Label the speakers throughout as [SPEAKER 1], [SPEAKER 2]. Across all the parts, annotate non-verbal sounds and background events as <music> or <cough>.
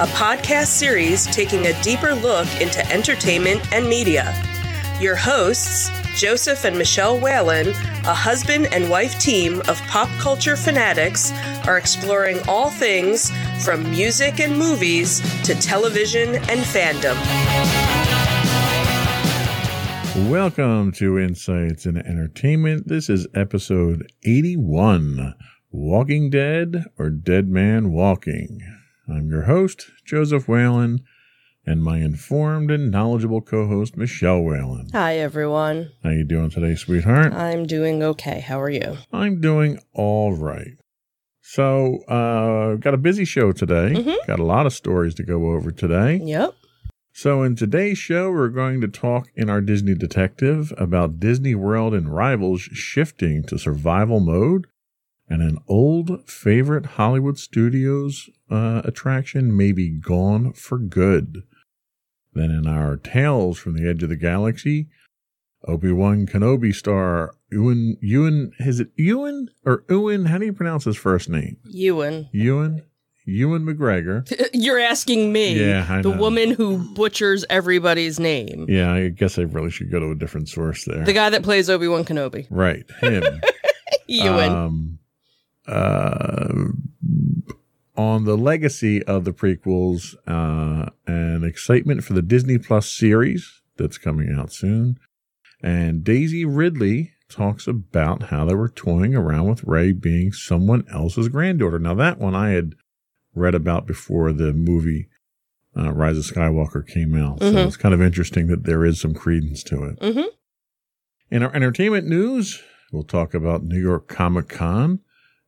[SPEAKER 1] a podcast series taking a deeper look into entertainment and media. Your hosts, Joseph and Michelle Whalen, a husband and wife team of pop culture fanatics, are exploring all things from music and movies to television and fandom.
[SPEAKER 2] Welcome to Insights in Entertainment. This is episode 81 Walking Dead or Dead Man Walking. I'm your host, Joseph Whalen, and my informed and knowledgeable co-host, Michelle Whalen.
[SPEAKER 1] Hi, everyone.
[SPEAKER 2] How you doing today, sweetheart?
[SPEAKER 1] I'm doing okay. How are you?
[SPEAKER 2] I'm doing all right. So, uh, got a busy show today.
[SPEAKER 1] Mhm.
[SPEAKER 2] Got a lot of stories to go over today.
[SPEAKER 1] Yep.
[SPEAKER 2] So, in today's show, we're going to talk in our Disney Detective about Disney World and Rivals shifting to survival mode, and an old favorite Hollywood Studios uh, attraction may be gone for good. Then, in our Tales from the Edge of the Galaxy, Obi Wan Kenobi star Ewan Ewan is it Ewan or Ewan? How do you pronounce his first name?
[SPEAKER 1] Ewan.
[SPEAKER 2] Ewan Ewan McGregor. <laughs>
[SPEAKER 1] You're asking me,
[SPEAKER 2] Yeah, I
[SPEAKER 1] the
[SPEAKER 2] know.
[SPEAKER 1] woman who butchers everybody's name.
[SPEAKER 2] Yeah, I guess I really should go to a different source there.
[SPEAKER 1] The guy that plays Obi Wan Kenobi.
[SPEAKER 2] right, him. <laughs>
[SPEAKER 1] Ewan.
[SPEAKER 2] Um, uh, on the legacy of the prequels uh, and excitement for the Disney Plus series that's coming out soon. And Daisy Ridley talks about how they were toying around with Rey being someone else's granddaughter. Now, that one I had read about before the movie uh, Rise of Skywalker came out. So
[SPEAKER 1] Mhm.
[SPEAKER 2] it's kind of interesting that there is some credence to it.
[SPEAKER 1] hmm
[SPEAKER 2] In our entertainment news, we'll talk about New York Comic Con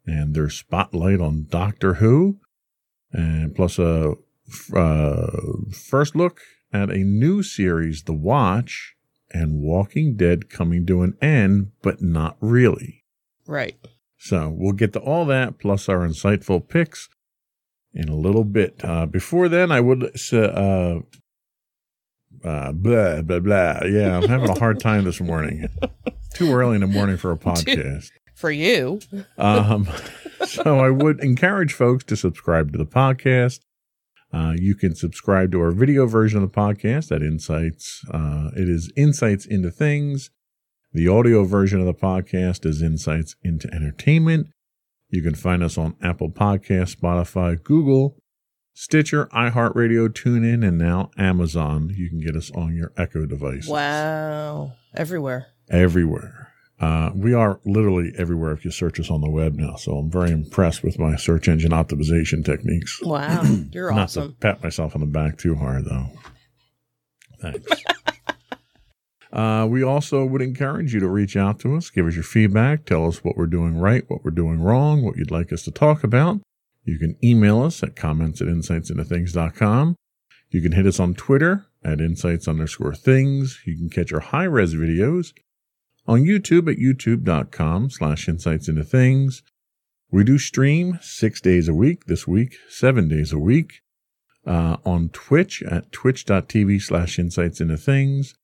[SPEAKER 2] and their spotlight on Doctor Who, and plus a uh, first look at a new series, The Watch, and Walking Dead coming to an end, but not really.
[SPEAKER 1] Right.
[SPEAKER 2] So we'll get to all that plus our insightful picks in a little bit. Uh, before then, I would say, uh, uh, blah, blah, blah. Yeah, I'm having a hard time this morning. <laughs> Too early in the morning for a podcast.
[SPEAKER 1] For you.
[SPEAKER 2] Um, <laughs> so I would encourage folks to subscribe to the podcast. Uh, you can subscribe to our video version of the podcast at Insights. Uh, it is Insights into Things. The audio version of the podcast is Insights into Entertainment. You can find us on Apple Podcasts, Spotify, Google, Stitcher, iHeartRadio, TuneIn, and now Amazon. You can get us on your Echo device
[SPEAKER 1] Wow. Everywhere.
[SPEAKER 2] everywhere. Uh, we are literally everywhere if you search us on the web now. So I'm very impressed with my search engine optimization techniques. <clears throat>
[SPEAKER 1] Wow. You're
[SPEAKER 2] Not
[SPEAKER 1] awesome.
[SPEAKER 2] to pat myself on the back too hard, though. Thanks. <laughs> uh, we also would encourage you to reach out to us, give us your feedback, tell us what we're doing right, what we're doing wrong, what you'd like us to talk about. You can email us at comments at insightsintothings.com. You can hit us on Twitter at insights underscore things. You can catch our high res videos on YouTube at youtube.com slash insights into things. We do stream six days a week, this week, seven days a week, uh, on Twitch at twitch.tv slash insights into things.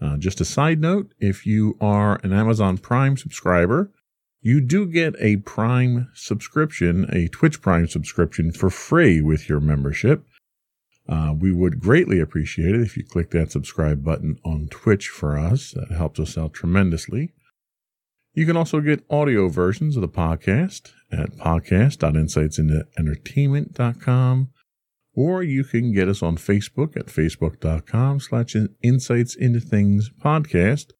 [SPEAKER 2] Uh, just a side note, if you are an Amazon Prime subscriber, you do get a Prime subscription, a Twitch Prime subscription for free with your membership. Uh, we would greatly appreciate it if you click that subscribe button on Twitch for us. That helps us out tremendously. You can also get audio versions of the podcast at podcast.insightsintoentertainment.com or you can get us on Facebook at facebook.com slash insights into things podcast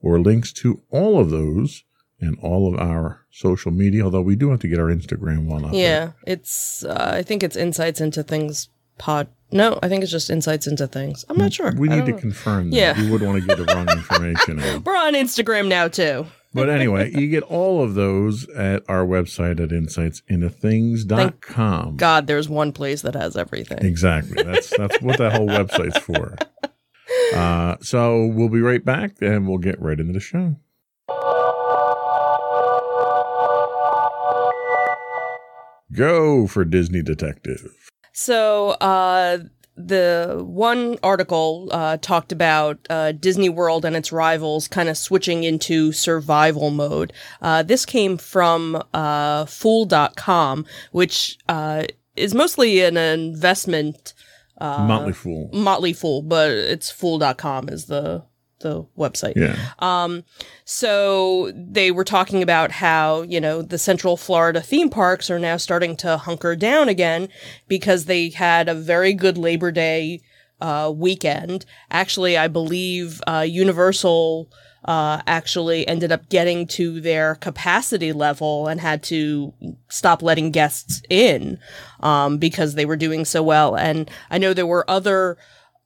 [SPEAKER 2] or links to all of those and all of our social media, although we do have to get our Instagram one up. there.
[SPEAKER 1] Yeah. It's, uh, I think it's Insights into Things pod. No, I think it's just Insights into Things. I'm not sure.
[SPEAKER 2] We
[SPEAKER 1] I
[SPEAKER 2] need to
[SPEAKER 1] know.
[SPEAKER 2] confirm that.
[SPEAKER 1] Yeah.
[SPEAKER 2] We would want to get the wrong <laughs> information out.
[SPEAKER 1] We're on Instagram now, too.
[SPEAKER 2] But anyway, you get all of those at our website at insightsintothings.com.
[SPEAKER 1] God, there's one place that has everything.
[SPEAKER 2] Exactly. That's that's what that whole website's for. <laughs> Uh, so we'll be right back and we'll get right into the show. Go for Disney Detective.
[SPEAKER 1] So, uh, the one article uh, talked about uh, Disney World and its rivals kind of switching into survival mode. Uh, this came from uh, Fool.com, which uh, is mostly an investment.
[SPEAKER 2] Uh, Motley Fool.
[SPEAKER 1] Motley Fool, but it's Fool.com is the the website.
[SPEAKER 2] Yeah.
[SPEAKER 1] Um, so they were talking about how, you know, the Central Florida theme parks are now starting to hunker down again because they had a very good Labor Day uh, weekend. Actually, I believe uh, Universal uh, actually ended up getting to their capacity level and had to stop letting guests in um, because they were doing so well. And I know there were other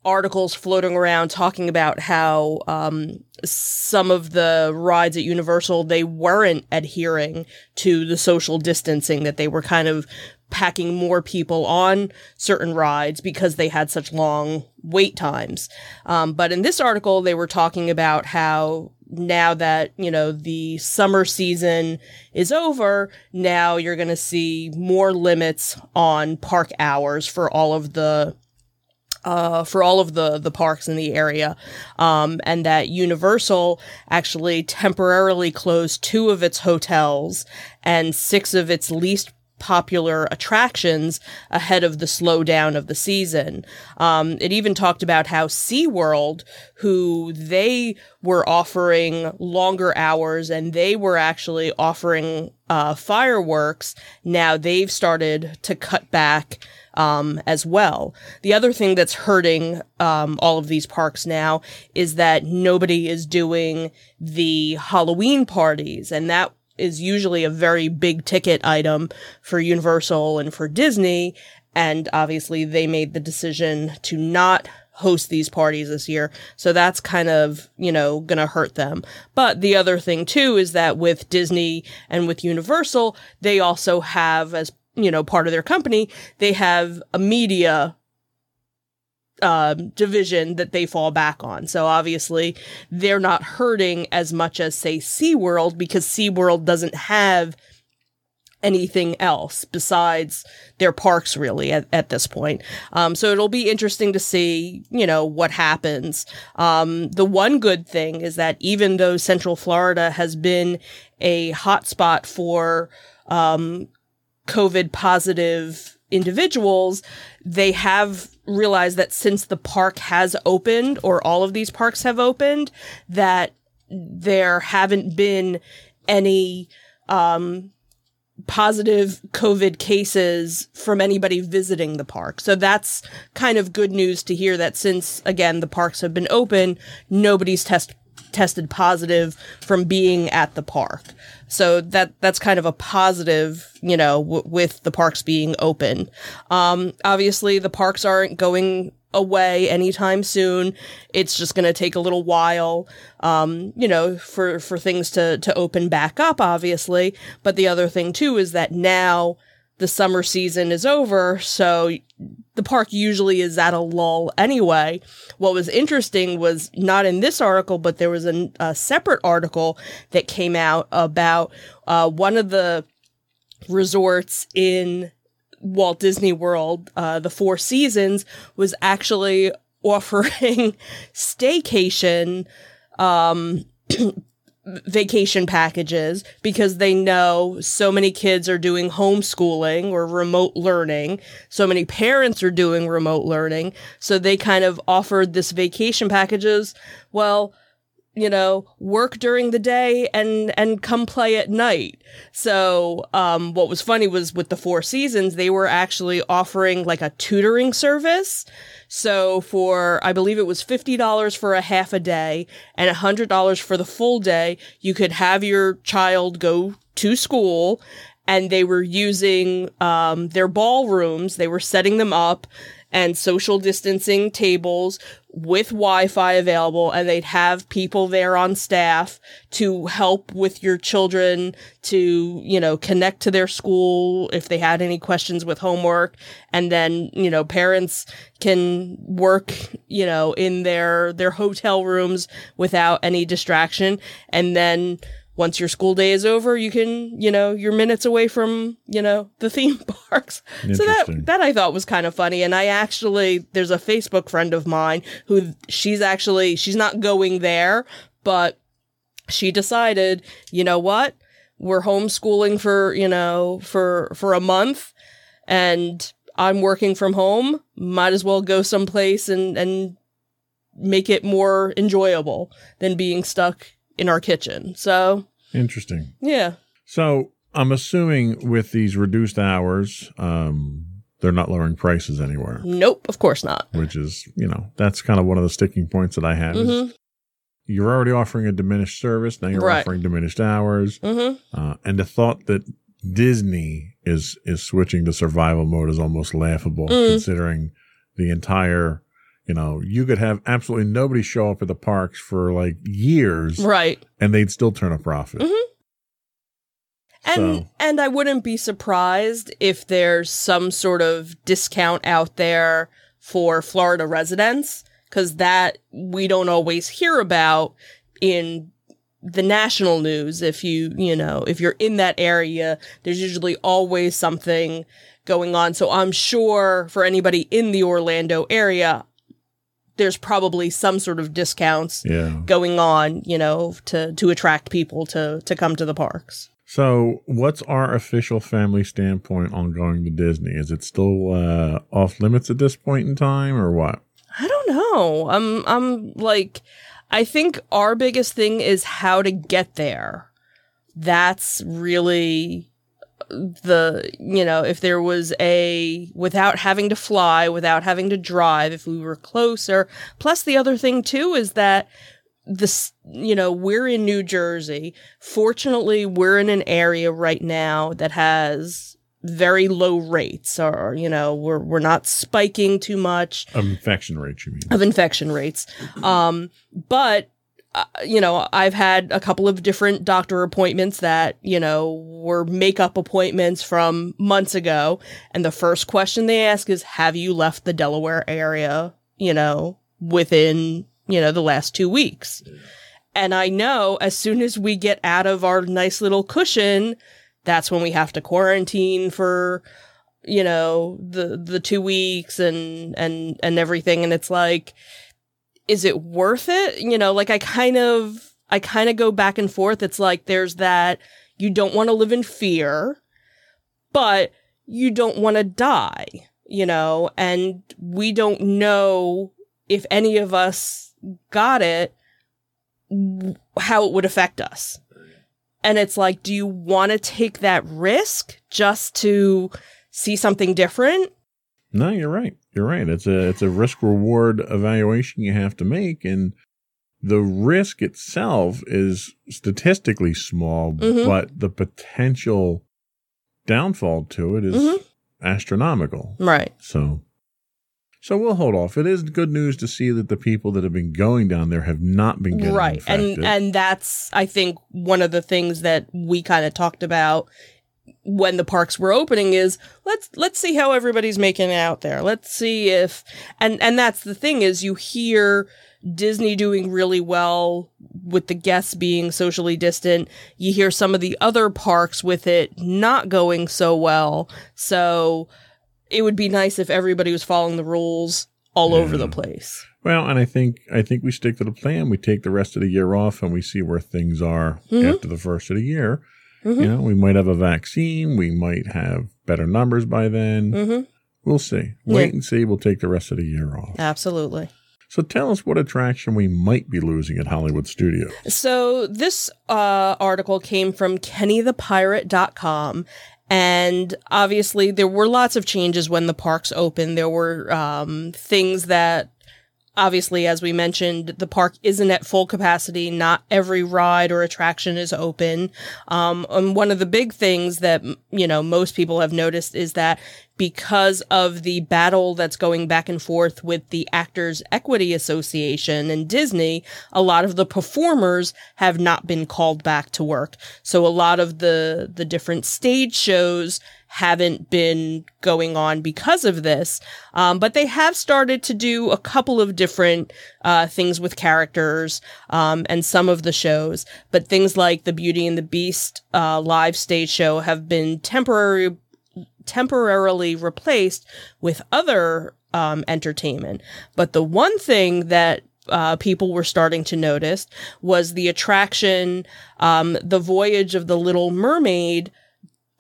[SPEAKER 1] articles floating around talking about how um, some of the rides at Universal they weren't adhering to the social distancing that they were kind of packing more people on certain rides because they had such long wait times. Um, but in this article, they were talking about how now that, you know, the summer season is over, now you're going to see more limits on park hours for all of the uh, for all of the the parks in the area, um, and that Universal actually temporarily closed two of its hotels and six of its least popular attractions ahead of the slowdown of the season. Um, it even talked about how SeaWorld, who they were offering longer hours and they were actually offering uh, fireworks, now they've started to cut back um, as well. The other thing that's hurting um, all of these parks now is that nobody is doing the Halloween parties, and that is usually a very big ticket item for Universal and for Disney. And obviously, they made the decision to not host these parties this year. So that's kind of, you know, gonna hurt them. But the other thing too is that with Disney and with Universal, they also have as you know, part of their company, they have a media um, division that they fall back on. So obviously, they're not hurting as much as, say, SeaWorld because SeaWorld doesn't have anything else besides their parks really at, at this point. Um, so it'll be interesting to see, you know, what happens. Um, the one good thing is that even though Central Florida has been a hotspot for, um, COVID positive individuals, they have realized that since the park has opened, or all of these parks have opened, that there haven't been any um, positive COVID cases from anybody visiting the park. So that's kind of good news to hear that since, again, the parks have been open, nobody's test tested positive from being at the park. So that that's kind of a positive, you know, w- with the parks being open. Um, obviously, the parks aren't going away anytime soon. It's just going to take a little while, um, you know, for for things to to open back up. Obviously, but the other thing too is that now the summer season is over, so the park usually is at a lull anyway. What was interesting was not in this article, but there was a, a separate article that came out about uh, one of the resorts in Walt Disney World, uh, the Four Seasons, was actually <laughs> offering staycation um, <clears throat> vacation packages because they know so many kids are doing homeschooling or remote learning. So many parents are doing remote learning. So they kind of offered this vacation packages. Well, you know, work during the day and, and come play at night. So, um, what was funny was with the Four Seasons, they were actually offering like a tutoring service. So for, I believe it was $50 for a half a day and $100 for the full day, you could have your child go to school and they were using um, their ballrooms. They were setting them up and social distancing tables with Wi-Fi available and they'd have people there on staff to help with your children to, you know, connect to their school if they had any questions with homework. And then, you know, parents can work, you know, in their, their hotel rooms without any distraction. And then, once your school day is over, you can, you know, you're minutes away from, you know, the theme <laughs> parks. So that that I thought was kind of funny. And I actually there's a Facebook friend of mine who she's actually she's not going there, but she decided, you know what? We're homeschooling for, you know, for for a month and I'm working from home. Might as well go someplace and and make it more enjoyable than being stuck in our kitchen. So
[SPEAKER 2] interesting.
[SPEAKER 1] Yeah.
[SPEAKER 2] So I'm assuming with these reduced hours, um, they're not lowering prices anywhere.
[SPEAKER 1] Nope, of course not.
[SPEAKER 2] Which is, you know, that's kind of one of the sticking points that I have. Mm-hmm. you're already offering a diminished service. Now you're right. offering diminished hours. Mm-hmm. Uh, and the thought that Disney is is switching to survival mode is almost laughable, mm. considering the entire you know, you could have absolutely nobody show up at the parks for like years,
[SPEAKER 1] right?
[SPEAKER 2] And they'd still turn a profit.
[SPEAKER 1] Mm-hmm. And so. and I wouldn't be surprised if there's some sort of discount out there for Florida residents because that we don't always hear about in the national news if you you know if you're in that area there's usually always something going on so i'm sure for anybody in the orlando area there's probably some sort of discounts
[SPEAKER 2] yeah.
[SPEAKER 1] going on, you know, to to attract people to to come to the parks.
[SPEAKER 2] So, what's our official family standpoint on going to Disney? Is it still uh, off limits at this point in time, or what?
[SPEAKER 1] I don't know. I'm I'm like, I think our biggest thing is how to get there. That's really the you know if there was a without having to fly without having to drive if we were closer. Plus the other thing too is that this you know we're in New Jersey. Fortunately we're in an area right now that has very low rates or you know we're we're not spiking too much.
[SPEAKER 2] Of infection rates you mean.
[SPEAKER 1] Of infection rates. Um but uh, you know, I've had a couple of different doctor appointments that, you know, were makeup appointments from months ago. And the first question they ask is, have you left the Delaware area, you know, within, you know, the last two weeks? And I know as soon as we get out of our nice little cushion, that's when we have to quarantine for, you know, the, the two weeks and, and, and everything. And it's like, is it worth it? You know, like I kind of, I kind of go back and forth. It's like there's that you don't want to live in fear, but you don't want to die, you know, and we don't know if any of us got it, how it would affect us. And it's like, do you want to take that risk just to see something different?
[SPEAKER 2] No, you're right. You're right. It's a it's a risk reward evaluation you have to make, and the risk itself is statistically small, mm-hmm. but the potential downfall to it is mm-hmm. astronomical.
[SPEAKER 1] Right.
[SPEAKER 2] So, so we'll hold off. It is good news to see that the people that have been going down there have not been getting right,
[SPEAKER 1] infected. and and that's I think one of the things that we kind of talked about when the parks were opening is let's let's see how everybody's making it out there. Let's see if and and that's the thing is you hear Disney doing really well with the guests being socially distant. You hear some of the other parks with it not going so well. So it would be nice if everybody was following the rules all yeah. over the place.
[SPEAKER 2] Well, and I think I think we stick to the plan. We take the rest of the year off and we see where things are mm-hmm. after the first of the year. Mm-hmm. You know, we might have a vaccine. We might have better numbers by then. Mm-hmm. We'll see. Wait yeah. and see. We'll take the rest of the year off.
[SPEAKER 1] Absolutely.
[SPEAKER 2] So tell us what attraction we might be losing at Hollywood Studios.
[SPEAKER 1] So this uh, article came from KennyThePirate.com. And obviously, there were lots of changes when the parks opened. There were um, things that obviously, as we mentioned, the park isn't at full capacity. Not every ride or attraction is open. Um, and one of the big things that, you know, most people have noticed is that because of the battle that's going back and forth with the Actors Equity Association and Disney, a lot of the performers have not been called back to work. So a lot of the, the different stage shows haven't been going on because of this. Um, but they have started to do a couple of different uh, things with characters um, and some of the shows. But things like the Beauty and the Beast uh, live stage show have been temporary temporarily replaced with other um, entertainment. But the one thing that uh, people were starting to notice was the attraction, um, the Voyage of the Little Mermaid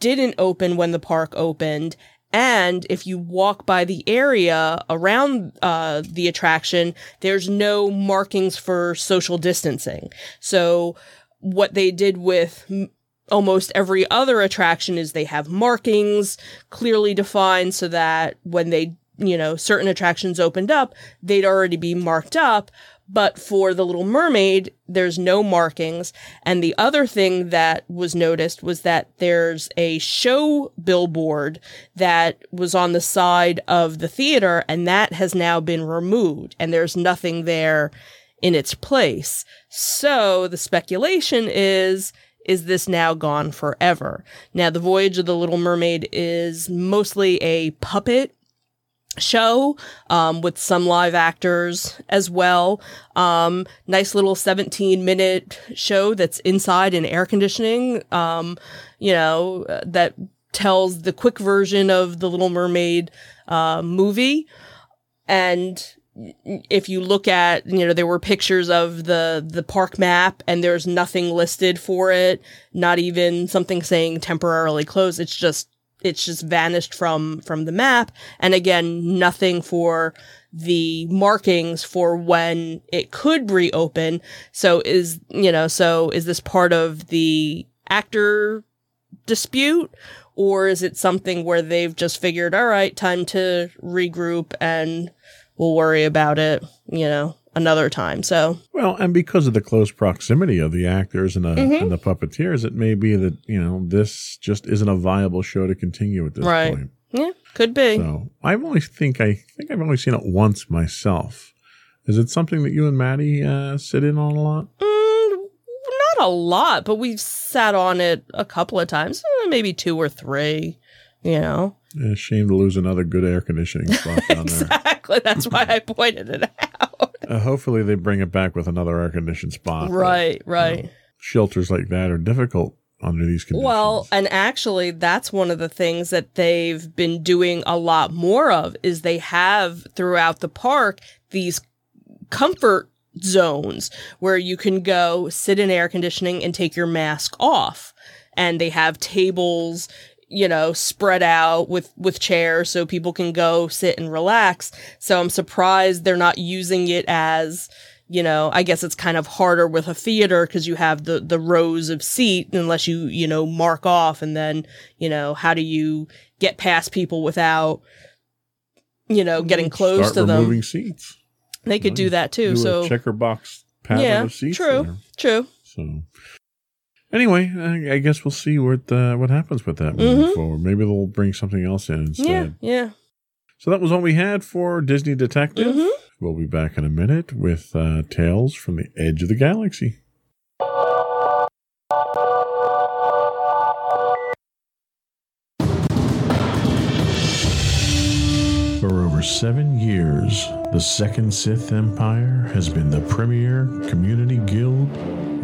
[SPEAKER 1] didn't open when the park opened. And if you walk by the area around uh, the attraction, there's no markings for social distancing. So what they did with m- almost every other attraction is they have markings clearly defined so that when they you know certain attractions opened up they'd already be marked up but for the Little Mermaid, there's no markings. And the other thing that was noticed was that there's a show billboard that was on the side of the theater, and that has now been removed, and there's nothing there in its place. So the speculation is is this now gone forever? Now, the Voyage of the Little Mermaid is mostly a puppet show um, with some live actors as well. Um, nice little 17 minute show that's inside in air conditioning, um, you know, that tells the quick version of the Little Mermaid uh, movie. And if you look at, you know, there were pictures of the, the park map and there's nothing listed for it, not even something saying temporarily closed. It's just it's just vanished from from the map. And again nothing for the markings for when it could reopen. So is you know so is this part of the actor dispute? Or is it something where they've just figured all right time to regroup and we'll worry about it you know another time. So
[SPEAKER 2] well, and because of the close proximity of the actors and the mm-hmm. and the puppeteers, it may be that you know this just isn't a viable show to continue at this
[SPEAKER 1] right.
[SPEAKER 2] point.
[SPEAKER 1] Yeah, could be.
[SPEAKER 2] So I only think I think I've only seen it once myself. Is it something that you and Maddie uh, sit in on a lot?
[SPEAKER 1] Mm, not a lot, but we've sat on it a couple of times, eh, maybe two or three. You know.
[SPEAKER 2] Yeah, shame to lose another good air conditioning spot down
[SPEAKER 1] exactly. there. <laughs> Exactly. That's why I pointed it out.
[SPEAKER 2] Uh, hopefully, they bring it back with another air conditioned spot.
[SPEAKER 1] Right, but, right. You know,
[SPEAKER 2] shelters like that are difficult under these conditions.
[SPEAKER 1] Well, and actually, that's one of the things that they've been doing a lot more of is they have throughout the park these comfort zones where you can go sit in air conditioning and take your mask off. And they have tables, you know, spread out with, with chairs so people can go sit and relax. So I'm surprised they're not using it as, you know, I guess it's kind of harder with a theater because you have the, the rows of seat unless you, you know, mark off and then, you know, how do you get past people without, you know, getting mm-hmm. close
[SPEAKER 2] Start
[SPEAKER 1] to them?
[SPEAKER 2] Removing seats.
[SPEAKER 1] They could do that too.
[SPEAKER 2] Do
[SPEAKER 1] so
[SPEAKER 2] checker box pattern
[SPEAKER 1] yeah,
[SPEAKER 2] of seats.
[SPEAKER 1] True.
[SPEAKER 2] There.
[SPEAKER 1] True.
[SPEAKER 2] So Anyway, I, I guess we'll see what uh, what happens with that moving mm-hmm. forward. Maybe they'll bring something else in instead.
[SPEAKER 1] Yeah, yeah.
[SPEAKER 2] So that was all we had for Disney Detective.
[SPEAKER 1] Mm-hmm.
[SPEAKER 2] We'll be back in a minute with uh, Tales from the Edge of the Galaxy. For over seven years, the Second Sith Empire has been the premier community guild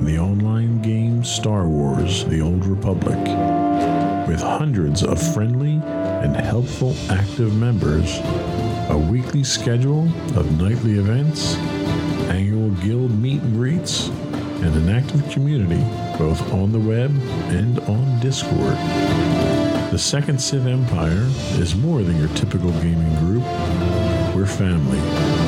[SPEAKER 2] the online game Star Wars The Old Republic. With hundreds of friendly and helpful active members, a weekly schedule of nightly events, annual guild meet and greets, and an active community both on the web and on Discord. The Second Sith Empire is more than your typical gaming group. We're family.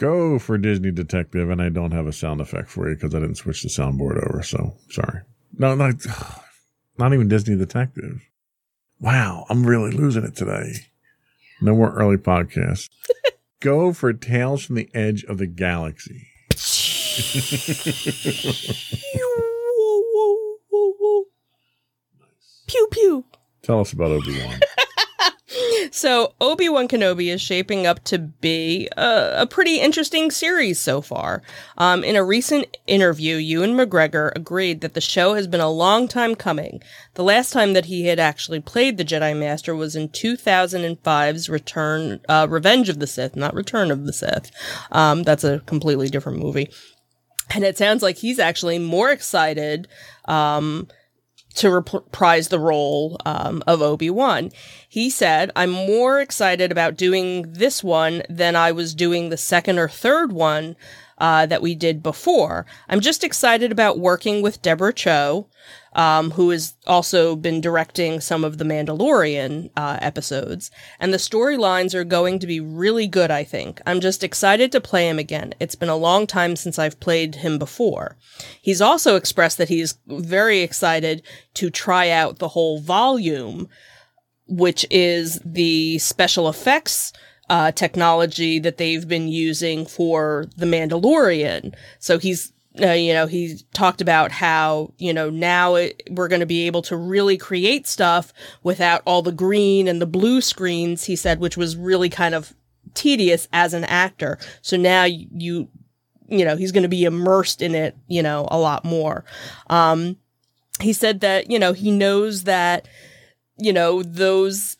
[SPEAKER 2] Go for Disney Detective, and I don't have a sound effect for you because I didn't switch the soundboard over. So sorry. No, not, <sighs> not even Disney Detective. Wow, I'm really losing it today. No more early podcasts. <laughs> Go for Tales from the Edge of the Galaxy. <laughs>
[SPEAKER 1] whoa, whoa, whoa, Pew pew.
[SPEAKER 2] Tell us about Obi Wan.
[SPEAKER 1] So, Obi Wan Kenobi is shaping up to be a, a pretty interesting series so far. Um, in a recent interview, Ewan McGregor agreed that the show has been a long time coming. The last time that he had actually played the Jedi Master was in 2005's Return, uh, Revenge of the Sith, not Return of the Sith. Um, that's a completely different movie. And it sounds like he's actually more excited um, to reprise the role um, of Obi Wan. He said, I'm more excited about doing this one than I was doing the second or third one uh, that we did before. I'm just excited about working with Deborah Chow, um, who has also been directing some of the Mandalorian uh, episodes. And the storylines are going to be really good, I think. I'm just excited to play him again. It's been a long time since I've played him before. He's also expressed that he's very excited to try out the whole volume, which is the special effects uh, technology that they've been using for the Mandalorian. So he's uh, you know, he talked about how, you know, now it, we're going to be able to really create stuff without all the green and the blue screens, he said, which was really kind of tedious as an actor. So now you, you know, he's going to be immersed in it, you know, a lot more. Um, he said that, you know, he knows that, you know, those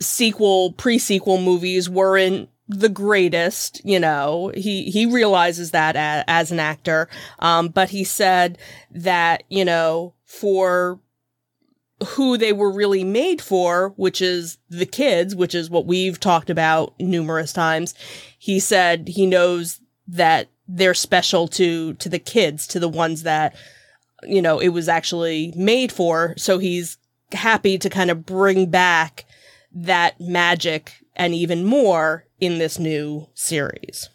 [SPEAKER 1] sequel, pre-sequel movies weren't the greatest, you know, he, he realizes that as, as an actor. Um, but he said that, you know, for who they were really made for, which is the kids, which is what we've talked about numerous times. He said he knows that they're special to, to the kids, to the ones that, you know, it was actually made for. So he's happy to kind of bring back that magic and even more in this new series.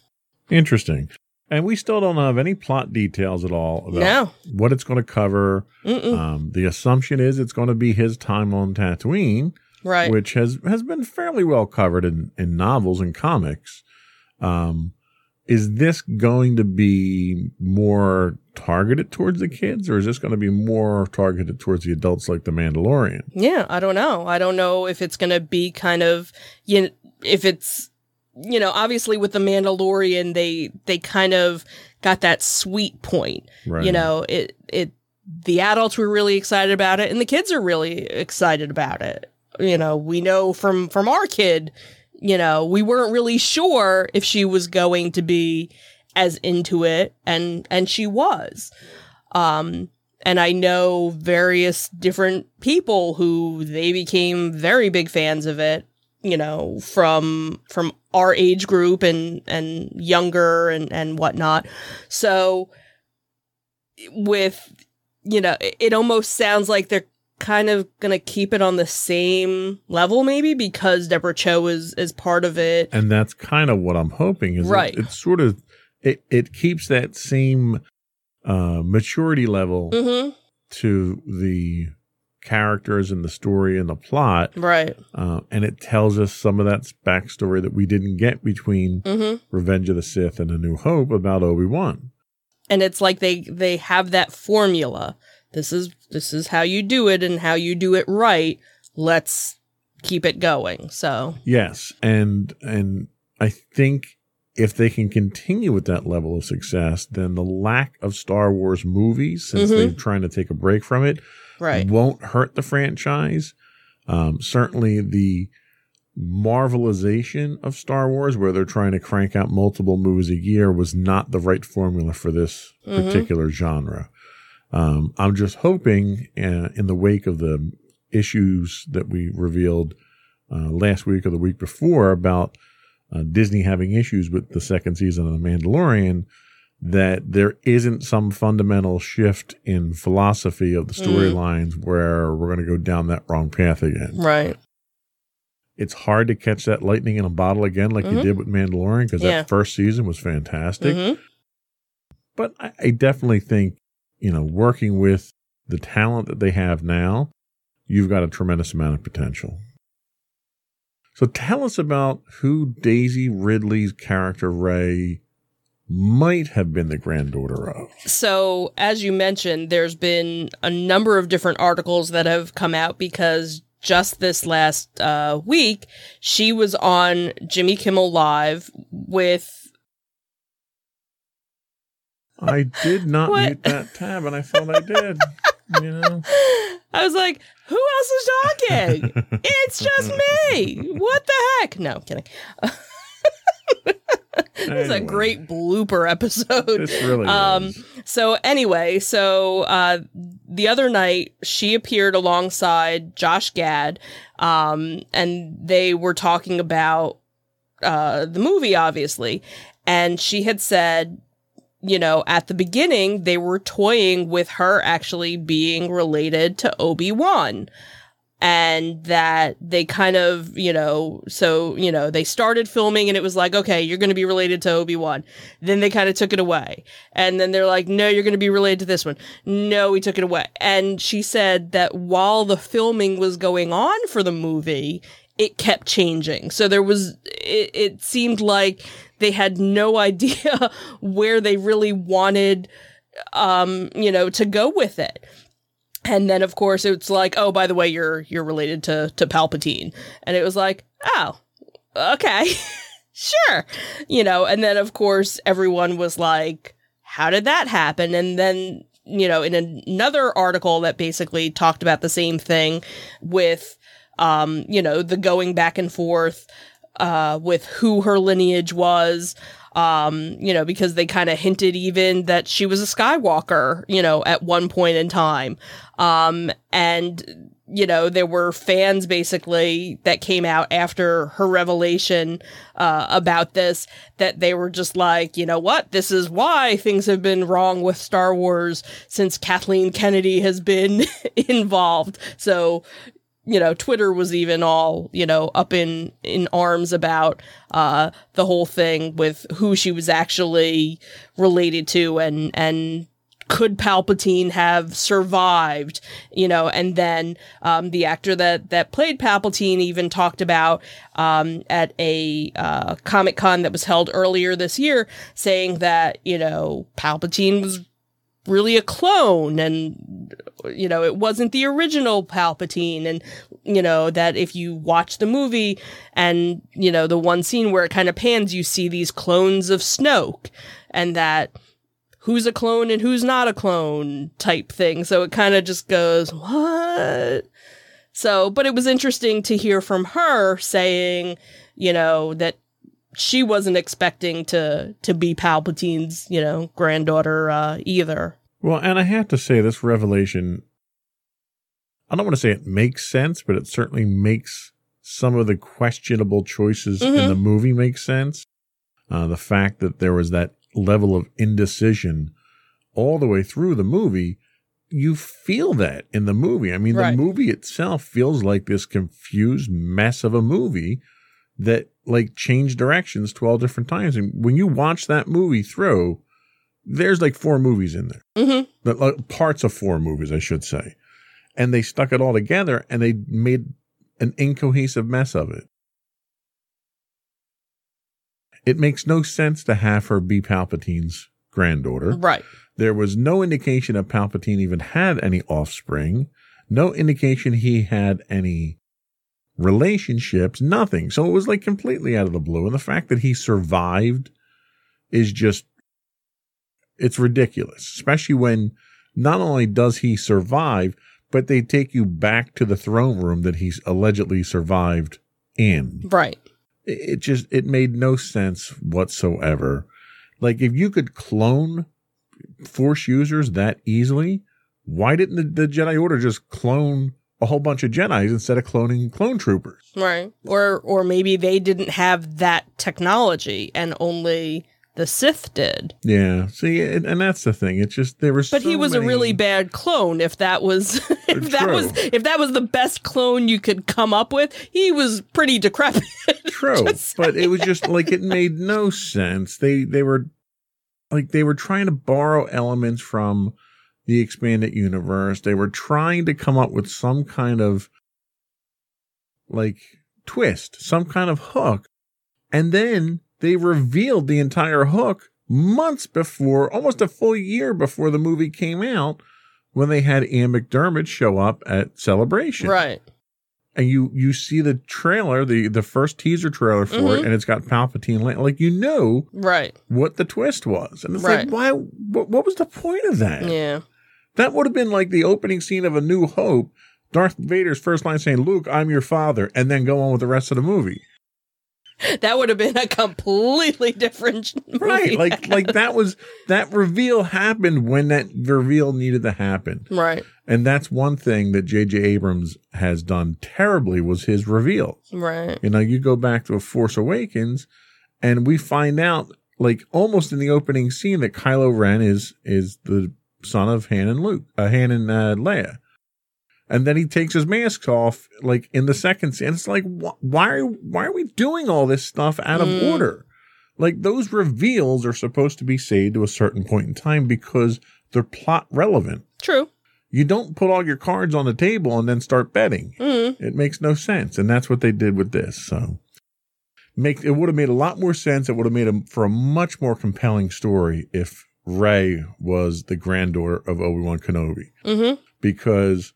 [SPEAKER 2] Interesting. And we still don't have any plot details at all about
[SPEAKER 1] No.
[SPEAKER 2] what it's going to cover. Um, the assumption is it's going to be his time on Tatooine,
[SPEAKER 1] Right.
[SPEAKER 2] which has has been fairly well covered in in novels and comics. Um, is this going to be more targeted towards the kids, or is this going to be more targeted towards the adults, like the Mandalorian?
[SPEAKER 1] Yeah, I don't know. I don't know if it's going to be kind of you know, if it's you know, obviously with the Mandalorian they they kind of got that sweet point.
[SPEAKER 2] Right.
[SPEAKER 1] You know, it it the adults were really excited about it and the kids are really excited about it. You know, we know from from our kid, you know, we weren't really sure if she was going to be as into it and and she was. Um and I know various different people who they became very big fans of it, you know, from from our age group and and younger and and whatnot. So with you know, it, it almost sounds like they're kind of gonna keep it on the same level, maybe because Deborah Chow is is part of it.
[SPEAKER 2] and that's kind of what I'm hoping is
[SPEAKER 1] Right.
[SPEAKER 2] it, it's sort of it it keeps that same uh, maturity level
[SPEAKER 1] Mm-hmm.
[SPEAKER 2] to the characters and the story and the plot,
[SPEAKER 1] Right.
[SPEAKER 2] uh, and it tells us some of that backstory that we didn't get between
[SPEAKER 1] Mm-hmm.
[SPEAKER 2] Revenge of the Sith and A New Hope about Obi Wan.
[SPEAKER 1] and it's like they they have that formula this is this is how you do it and how you do it right let's keep it going so
[SPEAKER 2] Yes, and and I think if they can continue with that level of success, then the lack of Star Wars movies, since
[SPEAKER 1] Mhm.
[SPEAKER 2] they're trying to take a break from it,
[SPEAKER 1] right
[SPEAKER 2] won't hurt the franchise. Um, certainly, the marvelization of Star Wars, where they're trying to crank out multiple movies a year, was not the right formula for this
[SPEAKER 1] Mhm.
[SPEAKER 2] particular genre. Um, I'm just hoping, uh, in the wake of the issues that we revealed uh, last week or the week before about uh, Disney having issues with the second season of The Mandalorian that there isn't some fundamental shift in philosophy of the
[SPEAKER 1] Mm.
[SPEAKER 2] storylines where we're going to go down that wrong path again.
[SPEAKER 1] Right.
[SPEAKER 2] It's hard to catch that lightning in a bottle again, like you
[SPEAKER 1] Mhm.
[SPEAKER 2] did with Mandalorian, because
[SPEAKER 1] Yeah.
[SPEAKER 2] that first season was fantastic.
[SPEAKER 1] Mhm.
[SPEAKER 2] But I, I definitely think, you know, working with the talent that they have now, you've got a tremendous amount of potential. So tell us about who Daisy Ridley's character Rey might have been the granddaughter of.
[SPEAKER 1] So, as you mentioned, there's been a number of different articles that have come out because just this last uh, week, she was on Jimmy Kimmel Live with.
[SPEAKER 2] I did not mute that tab, and I thought I did. you know, <laughs>
[SPEAKER 1] I was like, who else is talking? <laughs> it's just me. What the heck? No, I'm kidding. <laughs> It's a great blooper episode.
[SPEAKER 2] This really
[SPEAKER 1] Um,
[SPEAKER 2] is.
[SPEAKER 1] So anyway, so uh, the other night she appeared alongside Josh Gad, um, and they were talking about uh, the movie, obviously, and she had said. You know, at the beginning, they were toying with her actually being related to Obi Wan and that they kind of, you know, so, you know, they started filming and it was like, okay, you're going to be related to Obi-Wan. Then they kind of took it away. And then they're like, no, you're going to be related to this one. No, we took it away. And she said that while the filming was going on for the movie, it kept changing. So there was, it, it seemed like they had no <laughs> idea where they really wanted, um, you know, to go with it. And then of course it's like, oh, by the way, you're you're related to to Palpatine. And it was like, oh, okay. <laughs> sure. You know, and then of course everyone was like, how did that happen? And then, you know, in another article that basically talked about the same thing with um, you know, the going back and forth uh with who her lineage was um, you know, because they kind of hinted even that she was a Skywalker, you know, at one point in time. Um, and, you know, there were fans basically that came out after her revelation, uh, about this, that they were just like, you know what, this is why things have been wrong with Star Wars since Kathleen Kennedy has been <laughs> involved. So, you know, Twitter was even all, you know, up in, in arms about, uh, the whole thing with who she was actually related to and, and, could Palpatine have survived? You know, and then um, the actor that that played Palpatine even talked about um, at a uh, Comic Con that was held earlier this year, saying that you know Palpatine was really a clone and you know it wasn't the original palpatine and you know that if you watch the movie and you know the one scene where it kind of pans you see these clones of snoke and that who's a clone and who's not a clone type thing. So it kind of just goes what? So but it was interesting to hear from her saying you know that she wasn't expecting to to be Palpatine's, you know, granddaughter uh, either.
[SPEAKER 2] Well, and I have to say, this revelation, I don't want to say it makes sense, but it certainly makes some of the questionable choices in
[SPEAKER 1] Mhm.
[SPEAKER 2] the movie make sense. Uh, the fact that there was that level of indecision all the way through the movie, you feel that in the movie. I mean,
[SPEAKER 1] Right.
[SPEAKER 2] the movie itself feels like this confused mess of a movie that like change directions 12 different times. And when you watch that movie through, there's like four movies in there
[SPEAKER 1] Mm-hmm.
[SPEAKER 2] the like, parts of four movies, I should say. And they stuck it all together and they made an incohesive mess of it. It makes no sense to have her be Palpatine's granddaughter.
[SPEAKER 1] Right.
[SPEAKER 2] There was no indication that Palpatine even had any offspring, no indication he had any relationships, nothing. So it was like completely out of the blue. And the fact that he survived is just, it's ridiculous, especially when not only does he survive, but they take you back to the throne room that he's allegedly survived in.
[SPEAKER 1] Right.
[SPEAKER 2] It it just, it made no sense whatsoever. Like if you could clone force users that easily, why didn't the, the Jedi Order just clone a whole bunch of Jedi's instead of cloning clone troopers.
[SPEAKER 1] Right. Or or maybe they didn't have that technology and only the Sith did.
[SPEAKER 2] Yeah. See, and, and that's the thing. It's just there was.
[SPEAKER 1] But
[SPEAKER 2] so
[SPEAKER 1] he was
[SPEAKER 2] many-
[SPEAKER 1] a really bad clone. If that was <laughs> if that was if that was the best clone you could come up with, he was pretty decrepit. <laughs>
[SPEAKER 2] true, but it was just like it made no sense. They they were like they were trying to borrow elements from the expanded universe. They were trying to come up with some kind of like twist, some kind of hook, and then they revealed the entire hook months before, almost a full year before the movie came out, when they had Ian McDiarmid show up at Celebration
[SPEAKER 1] right.
[SPEAKER 2] and you you see the trailer, the the first teaser trailer for
[SPEAKER 1] Mhm.
[SPEAKER 2] it, and it's got Palpatine la- like you know
[SPEAKER 1] Right.
[SPEAKER 2] what the twist was, and it's
[SPEAKER 1] Right.
[SPEAKER 2] like why? What, what was the point of that?
[SPEAKER 1] Yeah.
[SPEAKER 2] That would have been like the opening scene of A New Hope. Darth Vader's first line saying, "Luke, I'm your father," and then go on with the rest of the movie. <laughs>
[SPEAKER 1] That would have been a completely different <laughs> movie.
[SPEAKER 2] Right? Like like that was that reveal happened when that reveal needed to happen,
[SPEAKER 1] right.
[SPEAKER 2] and that's one thing that J.J. Abrams has done terribly was his reveal.
[SPEAKER 1] Right.
[SPEAKER 2] You know, you go back to A Force Awakens, and we find out, like almost in the opening scene, that Kylo Ren is is the son of Han and Luke, uh, Han and uh, Leia, and then he takes his mask off, like in the second scene. It's like, wh- why are why are we doing all this stuff out of
[SPEAKER 1] Mm.
[SPEAKER 2] order? Like those reveals are supposed to be saved to a certain point in time because they're plot relevant.
[SPEAKER 1] True.
[SPEAKER 2] You don't put all your cards on the table and then start betting.
[SPEAKER 1] Mm.
[SPEAKER 2] It makes no sense, and that's what they did with this. So, make it would have made a lot more sense. It would have made a, for a much more compelling story if Rey was the granddaughter of Obi Wan Kenobi,
[SPEAKER 1] Mm-hmm.
[SPEAKER 2] because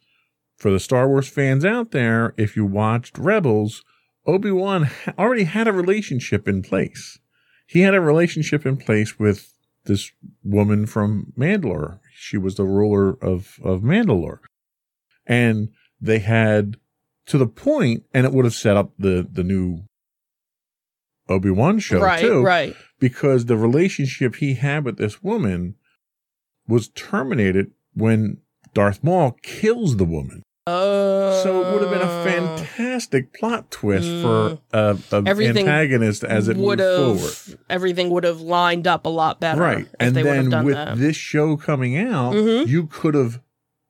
[SPEAKER 2] for the Star Wars fans out there, if you watched Rebels, Obi Wan ha- already had a relationship in place. He had a relationship in place with this woman from Mandalore. She was the ruler of of Mandalore, and they had to the point, and it would have set up the the new Obi Wan show
[SPEAKER 1] right.
[SPEAKER 2] too,
[SPEAKER 1] Right.
[SPEAKER 2] because the relationship he had with this woman was terminated when Darth Maul kills the woman.
[SPEAKER 1] Oh.
[SPEAKER 2] So it would have been a fantastic plot twist
[SPEAKER 1] Mm.
[SPEAKER 2] for a, a
[SPEAKER 1] Everything
[SPEAKER 2] antagonist as it moved forward.
[SPEAKER 1] Everything would have lined up a lot better.
[SPEAKER 2] Right.
[SPEAKER 1] If
[SPEAKER 2] And
[SPEAKER 1] they would have
[SPEAKER 2] then
[SPEAKER 1] done
[SPEAKER 2] with
[SPEAKER 1] that.
[SPEAKER 2] this show coming out,
[SPEAKER 1] Mhm.
[SPEAKER 2] you could have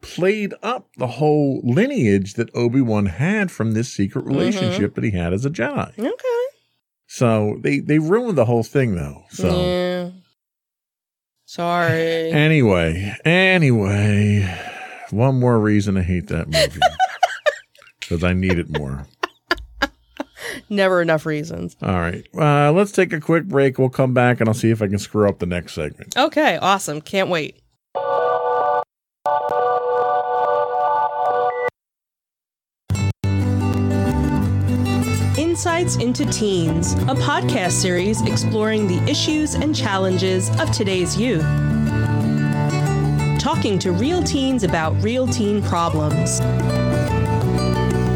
[SPEAKER 2] played up the whole lineage that Obi-Wan had from this secret
[SPEAKER 1] Mm-hmm.
[SPEAKER 2] relationship that he had as a Jedi.
[SPEAKER 1] okay.
[SPEAKER 2] So they, they ruined the whole thing though. So
[SPEAKER 1] Yeah. Sorry.
[SPEAKER 2] anyway, anyway, one more reason to hate that movie. <laughs> Because I need it more.
[SPEAKER 1] Never enough reasons.
[SPEAKER 2] All right. Uh, let's take a quick break. We'll come back and I'll see if I can screw up the next segment.
[SPEAKER 1] Okay. Awesome. Can't wait. Insights into Teens, a podcast series exploring the issues and challenges of today's youth. Talking to real teens about real teen problems.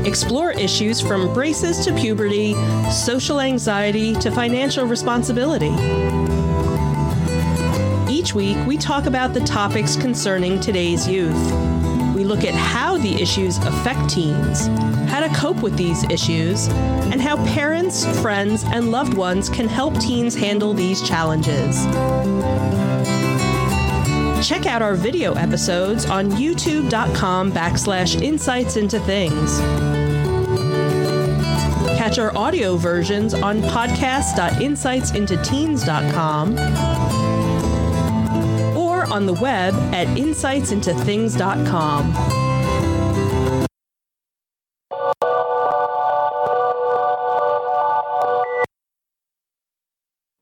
[SPEAKER 1] Explore issues from braces to puberty, social anxiety to financial responsibility. Each week, we talk about the topics concerning today's youth. Look at how the issues affect teens, how to cope with these issues, and how parents, friends, and loved ones can help teens handle these challenges. Check out our video episodes on youtube.com backslash insights into things. Catch our audio versions on podcast.insightsintoteens.com on the web at insightsintothings.com.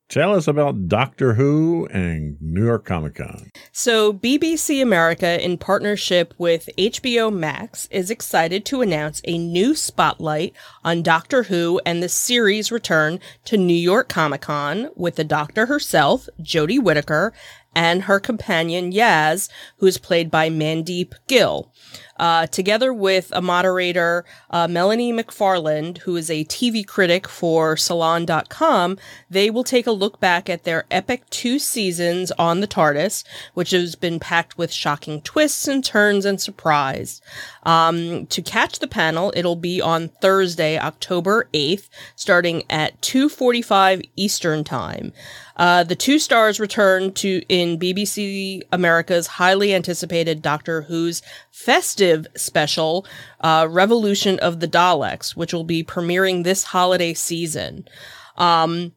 [SPEAKER 2] Tell us about Doctor Who and New York Comic Con.
[SPEAKER 1] So, BBC America, in partnership with HBO Max, is excited to announce a new spotlight on Doctor Who and the series return to New York Comic Con with the Doctor herself, Jodie Whittaker, and her companion Yaz, who is played by Mandeep Gill. Uh, together with a moderator, uh, Melanie McFarland, who is a TV critic for Salon.com, they will take a look back at their epic two seasons on the TARDIS, which has been packed with shocking twists and turns and surprise. Um, to catch the panel, it'll be on Thursday, October 8th, starting at 2.45 Eastern Time. Uh, the two stars return to in BBC America's highly anticipated Doctor Who's festive special, uh, Revolution of the Daleks, which will be premiering this holiday season. Um,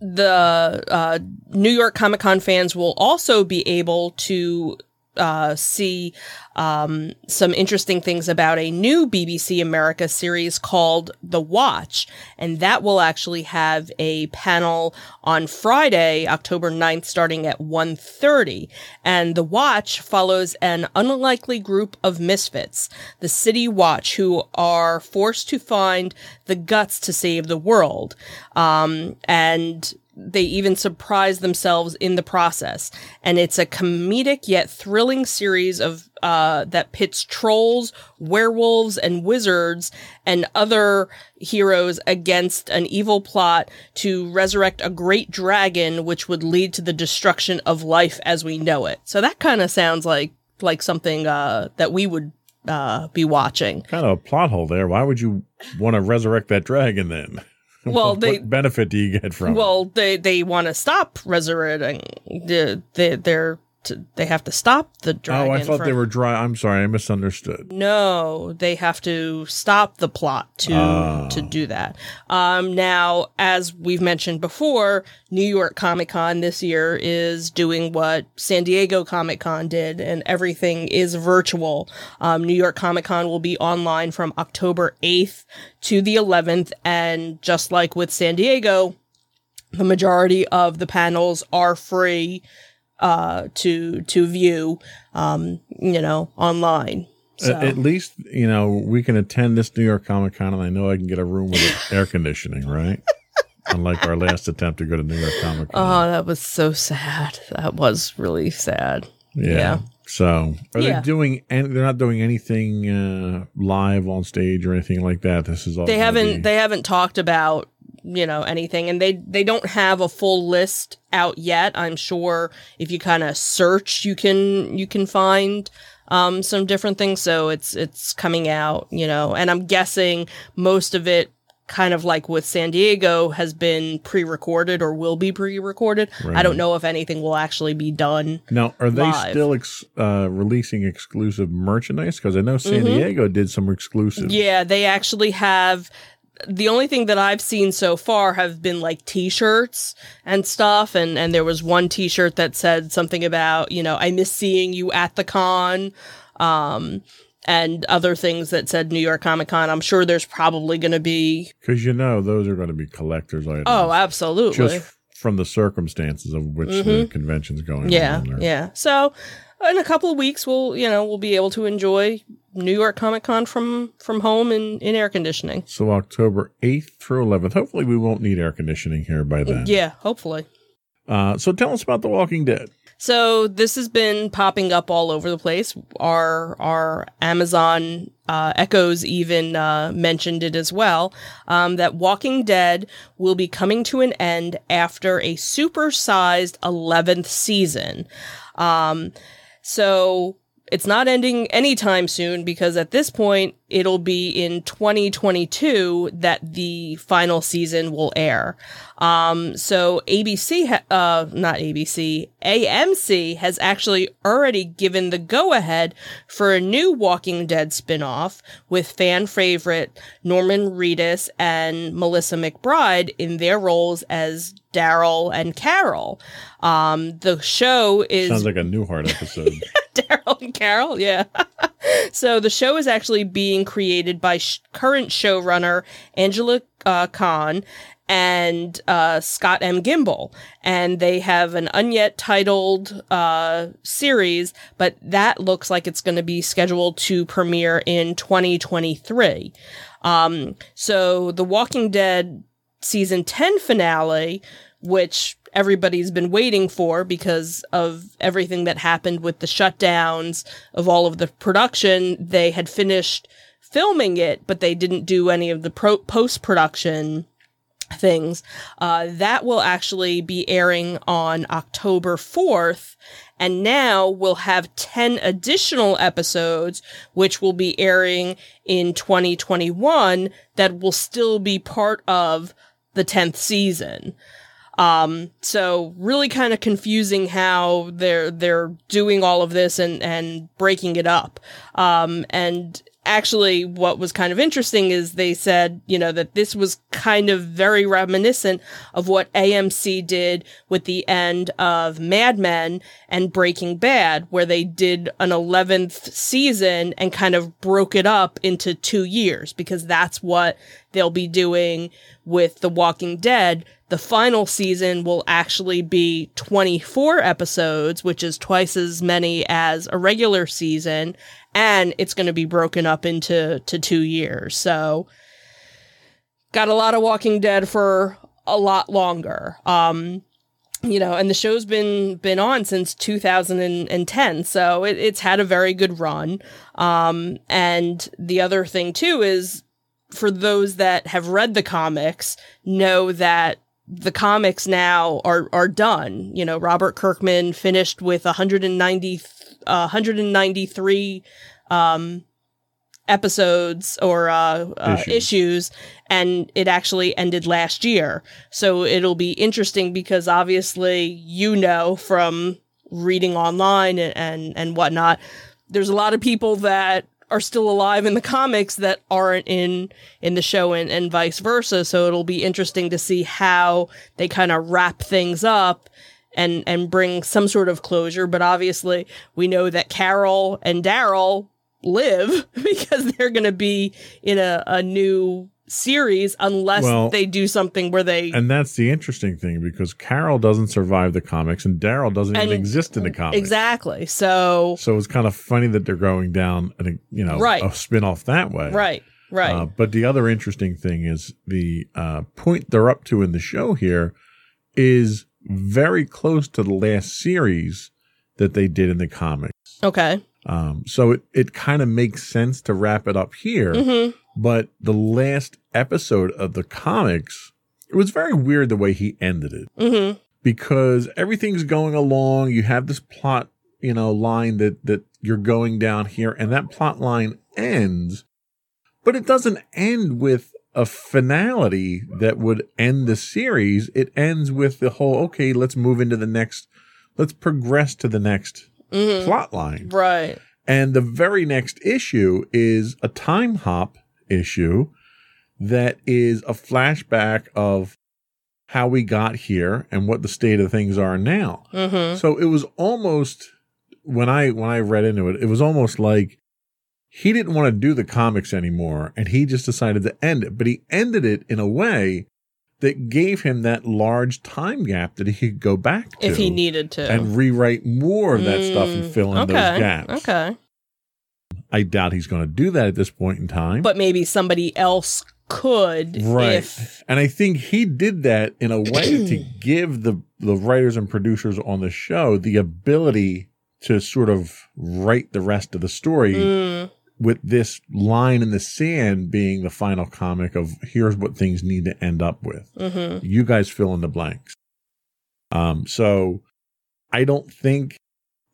[SPEAKER 1] the uh, New York Comic Con fans will also be able to uh, see um, some interesting things about a new BBC America series called The Watch. And that will actually have a panel on Friday, October 9th, starting at 1.30. And The Watch follows an unlikely group of misfits, the City Watch, who are forced to find the guts to save the world. Um, and they even surprise themselves in the process. And it's a comedic yet thrilling series of uh, that pits trolls, werewolves, and wizards and other heroes against an evil plot to resurrect a great dragon, which would lead to the destruction of life as we know it. So that kind of sounds like like something uh, that we would uh, be watching.
[SPEAKER 2] Kind of a plot hole there. Why would you want to resurrect that dragon then? <laughs> <laughs>
[SPEAKER 1] Well,
[SPEAKER 2] what
[SPEAKER 1] they
[SPEAKER 2] benefit do you get from?
[SPEAKER 1] Well, they they want to stop resurrecting. The they they're to, they have to stop the dragon.
[SPEAKER 2] Oh, I thought
[SPEAKER 1] from,
[SPEAKER 2] they were dry. I'm sorry, I misunderstood.
[SPEAKER 1] No, they have to stop the plot to
[SPEAKER 2] Oh.
[SPEAKER 1] to do that. Um, now, as we've mentioned before, New York Comic Con this year is doing what San Diego Comic Con did, and everything is virtual. Um, New York Comic Con will be online from October 8th to the 11th, and just like with San Diego, the majority of the panels are free uh to to view um you know online so
[SPEAKER 2] At, at least you know we can attend this New York Comic Con, and I know I can get a room with <laughs> air conditioning, right? Unlike our last attempt to go to New York Comic Con.
[SPEAKER 1] oh that was so sad that was really sad yeah.
[SPEAKER 2] So, are
[SPEAKER 1] Yeah.
[SPEAKER 2] they doing? And they're not doing anything uh, live on stage or anything like that. This is all.
[SPEAKER 1] they haven't
[SPEAKER 2] be-
[SPEAKER 1] they haven't talked about you know anything and they they don't have a full list out yet i'm sure if you kind of search you can you can find um some different things so it's it's coming out you know and i'm guessing most of it kind of like with san diego has been pre-recorded or will be pre-recorded i don't know if anything will actually be done
[SPEAKER 2] Now, are they
[SPEAKER 1] live.
[SPEAKER 2] still ex- uh, releasing exclusive merchandise? Because I know San
[SPEAKER 1] Mhm.
[SPEAKER 2] Diego did some exclusive.
[SPEAKER 1] Yeah, they actually have. The only thing that I've seen so far have been like T-shirts and stuff, and and there was one T-shirt that said something about you know I miss seeing you at the con, um, and other things that said New York Comic Con. I'm sure there's probably going to be.
[SPEAKER 2] Because you know those are going to be collectors items.
[SPEAKER 1] Oh, absolutely.
[SPEAKER 2] just from the circumstances of which the convention's going
[SPEAKER 1] yeah, yeah. So in a couple of weeks, we'll you know we'll be able to enjoy New York Comic Con from from home in in air conditioning.
[SPEAKER 2] So October 8th through 11th. Hopefully, we won't need air conditioning here by then.
[SPEAKER 1] Yeah, hopefully.
[SPEAKER 2] Uh, so tell us about The Walking Dead.
[SPEAKER 1] So this has been popping up all over the place. Our our Amazon uh, Echoes even uh, mentioned it as well. Um, that Walking Dead will be coming to an end after a supersized eleventh season. Um, so it's not ending anytime soon because at this point it'll be in 2022 that the final season will air. Um, so ABC, ha- uh, not ABC, AMC has actually already given the go ahead for a new Walking Dead spinoff with fan favorite Norman Reedus and Melissa McBride in their roles as Daryl and Carol. Um, the show is
[SPEAKER 2] Sounds like a Newhart episode. <laughs>
[SPEAKER 1] Daryl and Carol, yeah. <laughs> so the show is actually being created by sh- current showrunner Angela uh, and uh, Scott M. Gimple, and they have an unyet titled uh, series, but that looks like it's going to be scheduled to premiere in 2023. Um, so the Walking Dead season 10 finale which everybody's been waiting for because of everything that happened with the shutdowns of all of the production. They had finished filming it, but they didn't do any of the pro- post production things. Uh, that will actually be airing on October 4th. And now we'll have 10 additional episodes, which will be airing in 2021 that will still be part of the 10th season. Um, so really kind of confusing how they're, they're doing all of this and, and breaking it up. Um, and actually what was kind of interesting is they said, you know, that this was kind of very reminiscent of what AMC did with the end of Mad Men and Breaking Bad, where they did an 11th season and kind of broke it up into two years because that's what they'll be doing with The Walking Dead. The final season will actually be 24 episodes, which is twice as many as a regular season and it's going to be broken up into to two years. So got a lot of Walking Dead for a lot longer. Um, you know, and the show's been been on since 2010, so it, it's had a very good run. Um, and the other thing too is for those that have read the comics, know that the comics now are are done. You know, Robert Kirkman finished with 190 uh, 193 um, episodes or uh, uh, issues. issues. and it actually ended last year. So it'll be interesting because obviously you know from reading online and, and, and whatnot, there's a lot of people that are still alive in the comics that aren't in in the show and, and vice versa. So it'll be interesting to see how they kind of wrap things up and and bring some sort of closure. But obviously, we know that Carol and Daryl live <laughs> because they're going to be in a, a new series unless well, they do something where they
[SPEAKER 2] and that's the interesting thing because Carol doesn't survive the comics and Daryl doesn't even exist in the comics
[SPEAKER 1] exactly so
[SPEAKER 2] so it's kind of funny that they're going down a you know right. a spin off that way
[SPEAKER 1] right right uh,
[SPEAKER 2] but the other interesting thing is the uh, point they're up to in the show here is very close to the last series that they did in the comics.
[SPEAKER 1] Okay.
[SPEAKER 2] Um, so it, it kind of makes sense to wrap it up here. Mm-hmm. But the last episode of the comics, it was very weird the way he ended it. Mm-hmm. Because everything's going along. You have this plot, you know, line that, that you're going down here, and that plot line ends, but it doesn't end with a finality that would end the series. It ends with the whole, okay, let's move into the next, let's progress to the next mm-hmm. plot line.
[SPEAKER 1] Right.
[SPEAKER 2] And the very next issue is a time hop issue that is a flashback of how we got here and what the state of things are now. Mm-hmm. So it was almost when I when I read into it, it was almost like he didn't want to do the comics anymore and he just decided to end it. But he ended it in a way that gave him that large time gap that he could go back to
[SPEAKER 1] if he needed to
[SPEAKER 2] and rewrite more of that mm, stuff and fill in
[SPEAKER 1] okay,
[SPEAKER 2] those gaps.
[SPEAKER 1] Okay.
[SPEAKER 2] I doubt he's going to do that at this point in time.
[SPEAKER 1] But maybe somebody else could.
[SPEAKER 2] Right.
[SPEAKER 1] If...
[SPEAKER 2] And I think he did that in a way to <clears throat> give the, the writers and producers on the show the ability to sort of write the rest of the story mm with this line in the sand being the final comic of here's what things need to end up with. Mm-hmm. You guys fill in the blanks. Um, so I don't think,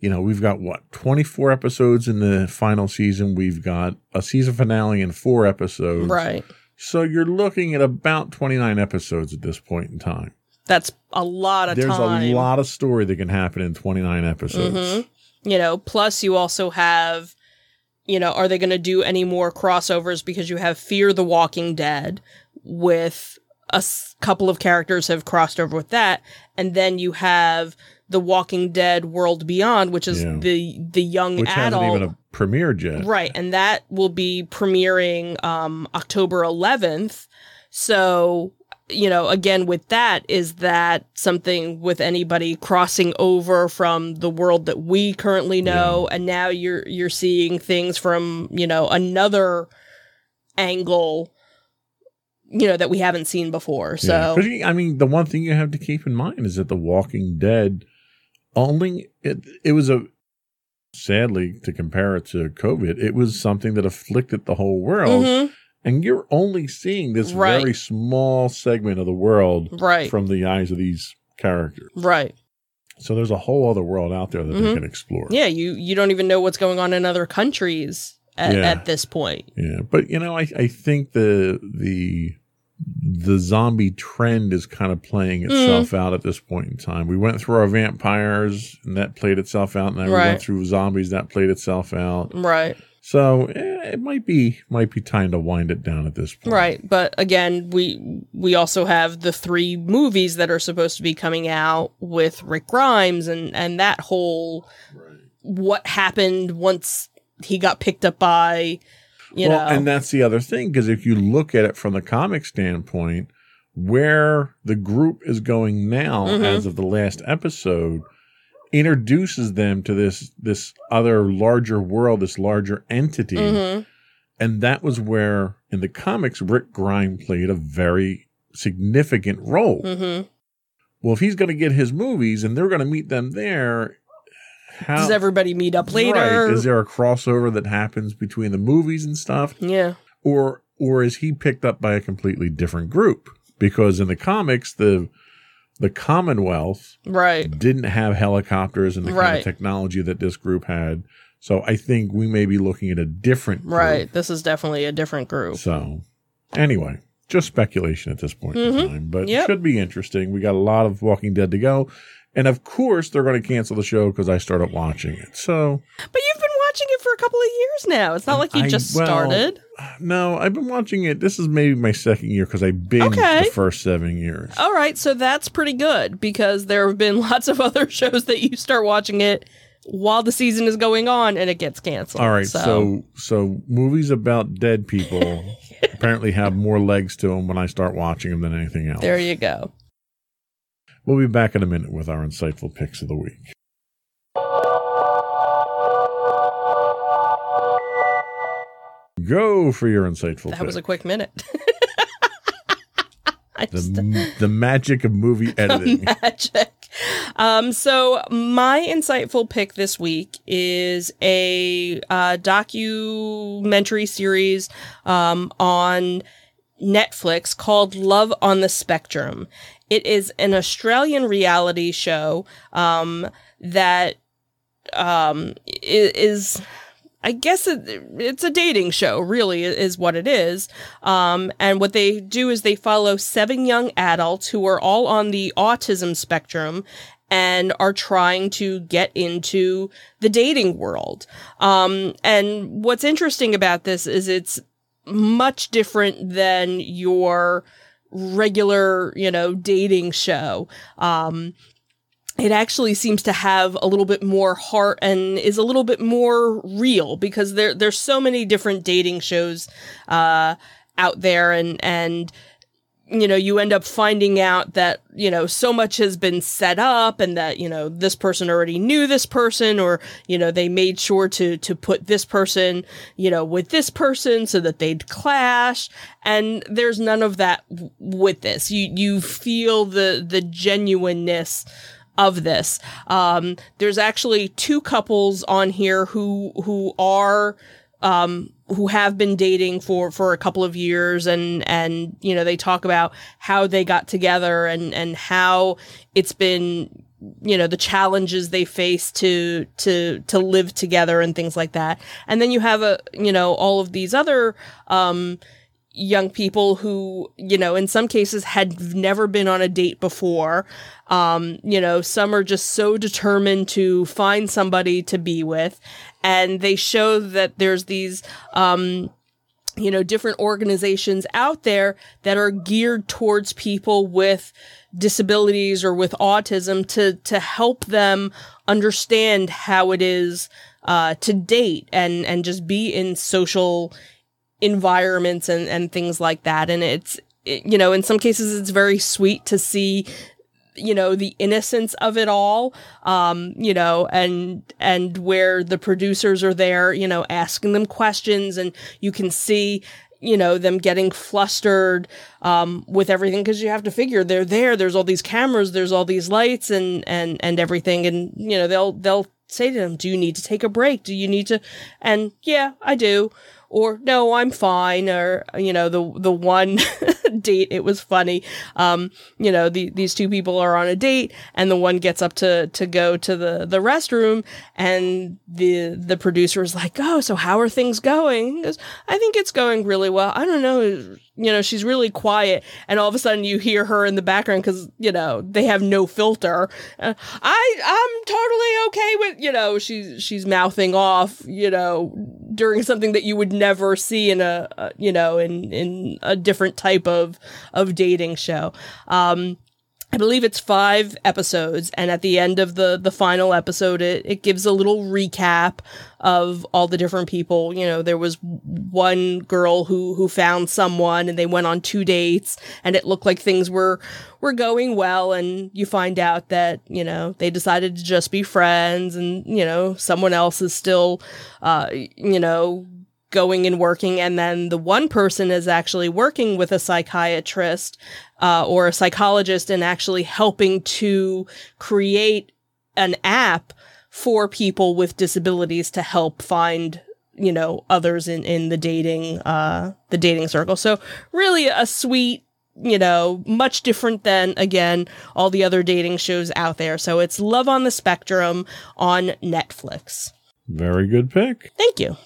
[SPEAKER 2] you know, we've got what, 24 episodes in the final season. We've got a season finale in four episodes.
[SPEAKER 1] Right.
[SPEAKER 2] So you're looking at about 29 episodes at this point in time.
[SPEAKER 1] That's a lot of
[SPEAKER 2] There's
[SPEAKER 1] time.
[SPEAKER 2] a lot of story that can happen in 29 episodes.
[SPEAKER 1] Mm-hmm. You know, plus you also have you know, are they going to do any more crossovers because you have Fear the Walking Dead with a s- couple of characters have crossed over with that, and then you have the Walking Dead World Beyond, which is yeah. the the young
[SPEAKER 2] which
[SPEAKER 1] adult.
[SPEAKER 2] hasn't even a premiered yet,
[SPEAKER 1] right? And that will be premiering um, October 11th. So you know, again with that, is that something with anybody crossing over from the world that we currently know, yeah. and now you're you're seeing things from you know another angle you know that we haven't seen before. So
[SPEAKER 2] yeah. I mean, the one thing you have to keep in mind is that The Walking Dead only it it was a sadly to compare it to COVID, it was something that afflicted the whole world. Mm-hmm. And you're only seeing this right. very small segment of the world
[SPEAKER 1] right.
[SPEAKER 2] from the eyes of these characters.
[SPEAKER 1] Right.
[SPEAKER 2] So there's a whole other world out there that mm-hmm. they can explore.
[SPEAKER 1] Yeah, you you don't even know what's going on in other countries at, yeah. at this point.
[SPEAKER 2] Yeah, but you know, I I think the the the zombie trend is kind of playing mm. itself mm. out at this point in time. We went through our vampires and that played itself out. And then right. we went through zombies that played itself out.
[SPEAKER 1] Right.
[SPEAKER 2] So eh, it might be might be time to wind it down at this point.
[SPEAKER 1] Right, but again, we we also have the three movies that are supposed to be coming out with Rick Grimes and and that whole right. what happened once he got picked up by you well,
[SPEAKER 2] know. and that's the other thing because if you look at it from the comic standpoint, where the group is going now, mm-hmm. as of the last episode, introduces them to this this other larger world, this larger entity, mm-hmm. and that was where in the comics Rick Grimes played a very significant role. Mm-hmm. Well, if he's going to get his movies and they're going to meet them there,
[SPEAKER 1] how, Does everybody meet up later?
[SPEAKER 2] Right. Is there a crossover that happens between the movies and stuff?
[SPEAKER 1] Yeah.
[SPEAKER 2] Or or is he picked up by a completely different group? Because in the comics, the the Commonwealth
[SPEAKER 1] right
[SPEAKER 2] didn't have helicopters and the right. kind of technology that this group had. So I think we may be looking at a different
[SPEAKER 1] group. Right. This is definitely a different group.
[SPEAKER 2] So anyway, just speculation at this point mm-hmm. in time, but yep. should be interesting. We got a lot of Walking Dead to go. And of course, they're going to cancel the show because I started watching it. So,
[SPEAKER 1] but you've been watching it for a couple of years now. It's not like you I, just well, started.
[SPEAKER 2] No, I've been watching it. This is maybe my second year because I binged okay. the first seven years.
[SPEAKER 1] All right, so that's pretty good because there have been <laughs> lots of other shows that you start watching it while the season is going on and it gets canceled.
[SPEAKER 2] All right, so so, so movies about dead people <laughs> apparently have more legs to them when I start watching them than anything else.
[SPEAKER 1] There you go.
[SPEAKER 2] We'll be back in a minute with our insightful picks of the week. Go for your insightful
[SPEAKER 1] That
[SPEAKER 2] pick.
[SPEAKER 1] was a quick minute. <laughs>
[SPEAKER 2] the, the magic of movie <laughs> editing.
[SPEAKER 1] magic. Um, so my insightful pick this week is a uh, documentary series um, on Netflix called Love on the Spectrum. It is an Australian reality show um, that um, is, I guess it, it's a dating show, really, is what it is. Um, and what they do is they follow seven young adults who are all on the autism spectrum and are trying to get into the dating world. Um, and what's interesting about this is it's much different than your regular, you know, dating show. Um, it actually seems to have a little bit more heart and is a little bit more real because there there's so many different dating shows uh, out there and and you know, you end up finding out that, you know, so much has been set up and that, you know, this person already knew this person or, you know, they made sure to, to put this person, you know, with this person so that they'd clash. And there's none of that w- with this. You, you feel the, the genuineness of this. Um, there's actually two couples on here who, who are, um, who have been dating for, for a couple of years and, and, you know, they talk about how they got together and, and how it's been, you know, the challenges they face to, to, to live together and things like that. And then you have a, you know, all of these other, um, young people who, you know, in some cases had never been on a date before. Um, you know, some are just so determined to find somebody to be with. And they show that there's these, um, you know, different organizations out there that are geared towards people with disabilities or with autism to, to help them understand how it is, uh, to date and, and just be in social environments and, and things like that. And it's, it, you know, in some cases, it's very sweet to see you know the innocence of it all um you know and and where the producers are there you know asking them questions and you can see you know them getting flustered um, with everything because you have to figure they're there there's all these cameras there's all these lights and and and everything. And you know they'll they'll say to them do you need to take a break? Do you need to? And yeah i do or no i'm fine or you know the the one <laughs> date it was funny. Um you know the, these two people are on a date and the one gets up to to go to the the restroom and the the producer is like oh so how are things going? He goes i think it's going really well. I don't know you know she's really quiet and all of a sudden you hear her in the background because you know they have no filter. Uh, i i'm totally okay with you know she's she's mouthing off you know during something that you would never see in a, a you know in in a different type of of dating show. Um I believe it's five episodes, and at the end of the the final episode, it, it gives a little recap of all the different people. You know, there was one girl who who found someone, and they went on two dates, and it looked like things were were going well. And you find out that you know they decided to just be friends, and you know someone else is still, uh, you know, going and working and then the one person is actually working with a psychiatrist uh, or a psychologist and actually helping to create an app for people with disabilities to help find you know others in in the dating uh the dating circle. So really a sweet you know much different than again all the other dating shows out there. So it's love on the spectrum on netflix.
[SPEAKER 2] Very good pick.
[SPEAKER 1] thank you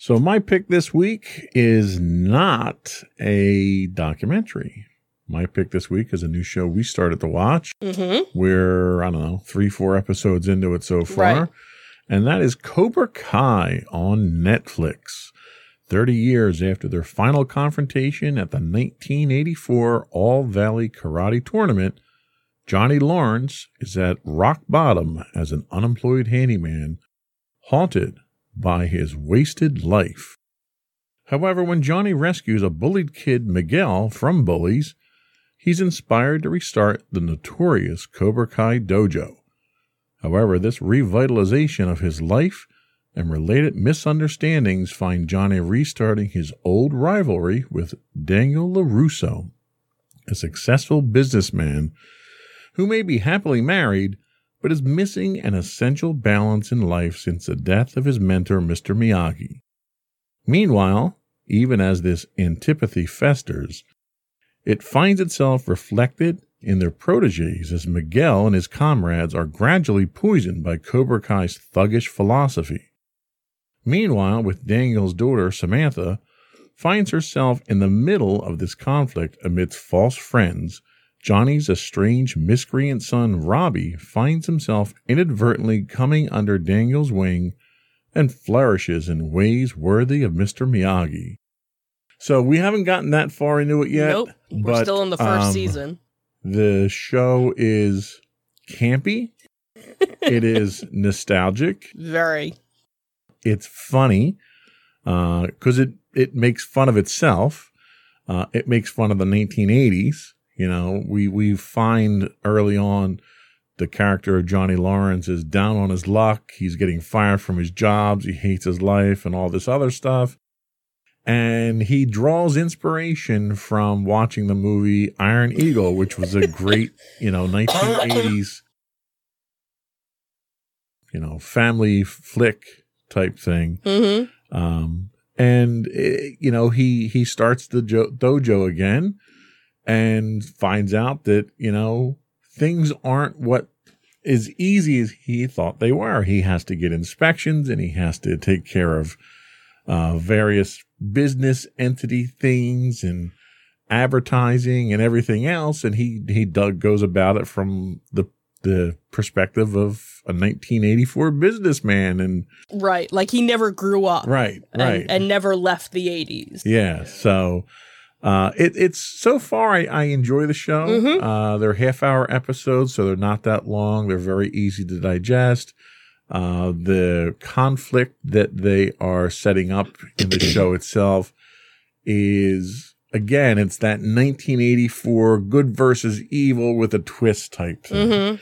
[SPEAKER 2] So my pick this week is not a documentary. My pick this week is a new show we started to watch.
[SPEAKER 1] mm-hmm
[SPEAKER 2] We're, I don't know, three, four episodes into it so far.
[SPEAKER 1] Right.
[SPEAKER 2] And that is Cobra Kai on Netflix. 30 years after their final confrontation at the 1984 All Valley Karate Tournament, Johnny Lawrence is at rock bottom as an unemployed handyman, haunted by his wasted life. However, when Johnny rescues a bullied kid, Miguel, from bullies, he's inspired to restart the notorious Cobra Kai dojo. However, this revitalization of his life and related misunderstandings find Johnny restarting his old rivalry with Daniel LaRusso, a successful businessman who may be happily married but is missing an essential balance in life since the death of his mentor, Mr. Miyagi. Meanwhile, even as this antipathy festers, it finds itself reflected in their proteges as Miguel and his comrades are gradually poisoned by Cobra Kai's thuggish philosophy. Meanwhile, with Daniel's daughter, Samantha, finds herself in the middle of this conflict amidst false friends, Johnny's estranged miscreant son, Robbie, finds himself inadvertently coming under Daniel's wing and flourishes in ways worthy of Mr. Miyagi. So we haven't gotten that far into it yet.
[SPEAKER 1] nope we're still in the first
[SPEAKER 2] um,
[SPEAKER 1] season
[SPEAKER 2] The show is campy. <laughs> it is nostalgic.
[SPEAKER 1] very
[SPEAKER 2] It's funny because it it makes fun of itself. Uh, it makes fun of the 1980s. You know, we we find early on the character of Johnny Lawrence is down on his luck. He's getting fired from his jobs. He hates his life and all this other stuff. And he draws inspiration from watching the movie Iron Eagle, which was a great, <laughs> you know, 1980s, you know, family flick type thing.
[SPEAKER 1] mm-hmm
[SPEAKER 2] Um, and eh, you know he he starts the jo- dojo again and finds out that you know things aren't what as easy as he thought they were. He has to get inspections and he has to take care of uh, various business entity things and advertising and everything else. And he he dug, goes about it from the the perspective of a 1984 businessman and
[SPEAKER 1] right like he never grew up
[SPEAKER 2] right
[SPEAKER 1] and,
[SPEAKER 2] right
[SPEAKER 1] and never left the 80s
[SPEAKER 2] Yeah. So uh, it, it's so far I, I enjoy the show.
[SPEAKER 1] Mhm.
[SPEAKER 2] Uh, they're half hour episodes, so they're not that long. They're very easy to digest. Uh, the conflict that they are setting up in the show <clears throat> itself is again, it's that 1984 good versus evil with a twist type thing.
[SPEAKER 1] mm-hmm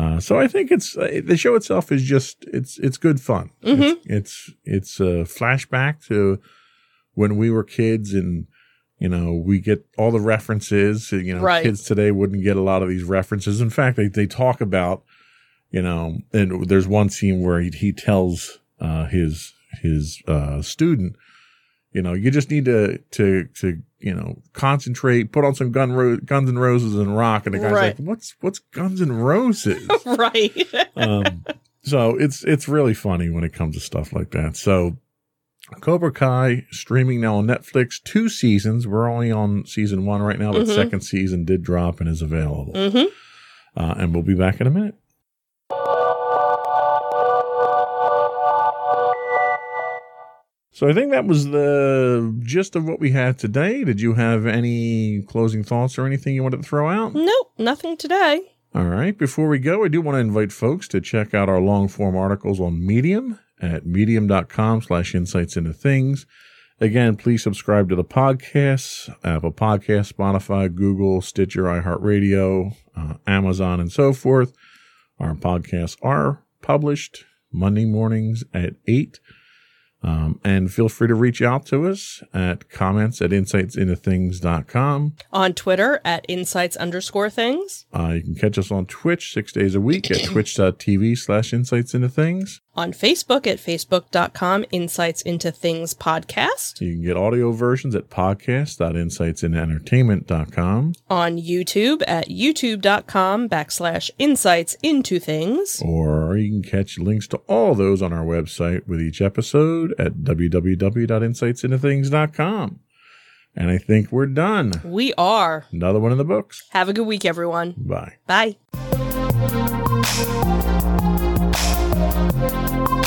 [SPEAKER 2] Uh, so I think it's uh, the show itself is just it's it's good fun.
[SPEAKER 1] Mhm.
[SPEAKER 2] It's it's, it's a flashback to when we were kids, and you know we get all the references. You know,
[SPEAKER 1] Right.
[SPEAKER 2] kids today wouldn't get a lot of these references. In fact, they they talk about you know, and there's one scene where he he tells uh, his his uh, student, you know, you just need to to to you know concentrate, put on some gun ro- Guns and Roses and rock, and the guy's
[SPEAKER 1] Right.
[SPEAKER 2] like, what's what's Guns and Roses? <laughs>
[SPEAKER 1] right.
[SPEAKER 2] um, so it's it's really funny when it comes to stuff like that. So Cobra Kai streaming now on Netflix, two seasons. We're only on season one right now, but
[SPEAKER 1] Mhm.
[SPEAKER 2] second season did drop and is available.
[SPEAKER 1] hmm
[SPEAKER 2] Uh, and we'll be back in a minute. So I think that was the gist of what we had today. Did you have any closing thoughts or anything you wanted to throw out?
[SPEAKER 1] Nope, nothing today.
[SPEAKER 2] All right. Before we go, I do want to invite folks to check out our long form articles on Medium at medium.com slash insights into things. Again, please subscribe to the podcasts, Apple Podcasts, Spotify, Google, Stitcher, iHeartRadio, uh, Amazon, and so forth. Our podcasts are published Monday mornings at 8. Um, and feel free to reach out to us at comments at insightsintothings.com.
[SPEAKER 1] On Twitter at insights underscore things.
[SPEAKER 2] Uh, you can catch us on Twitch six days a week at <clears throat> twitch.tv slash insights into things.
[SPEAKER 1] On Facebook at facebook.com insights into things podcast.
[SPEAKER 2] You can get audio versions at podcast.insightsinentertainment.com
[SPEAKER 1] On YouTube at youtube.com backslash insights into things.
[SPEAKER 2] or you can catch links to all those on our website with each episode at www.insightsintothings.com. And I think we're done.
[SPEAKER 1] We are.
[SPEAKER 2] Another one in the books.
[SPEAKER 1] Have a good week, everyone.
[SPEAKER 2] Bye.
[SPEAKER 1] Bye.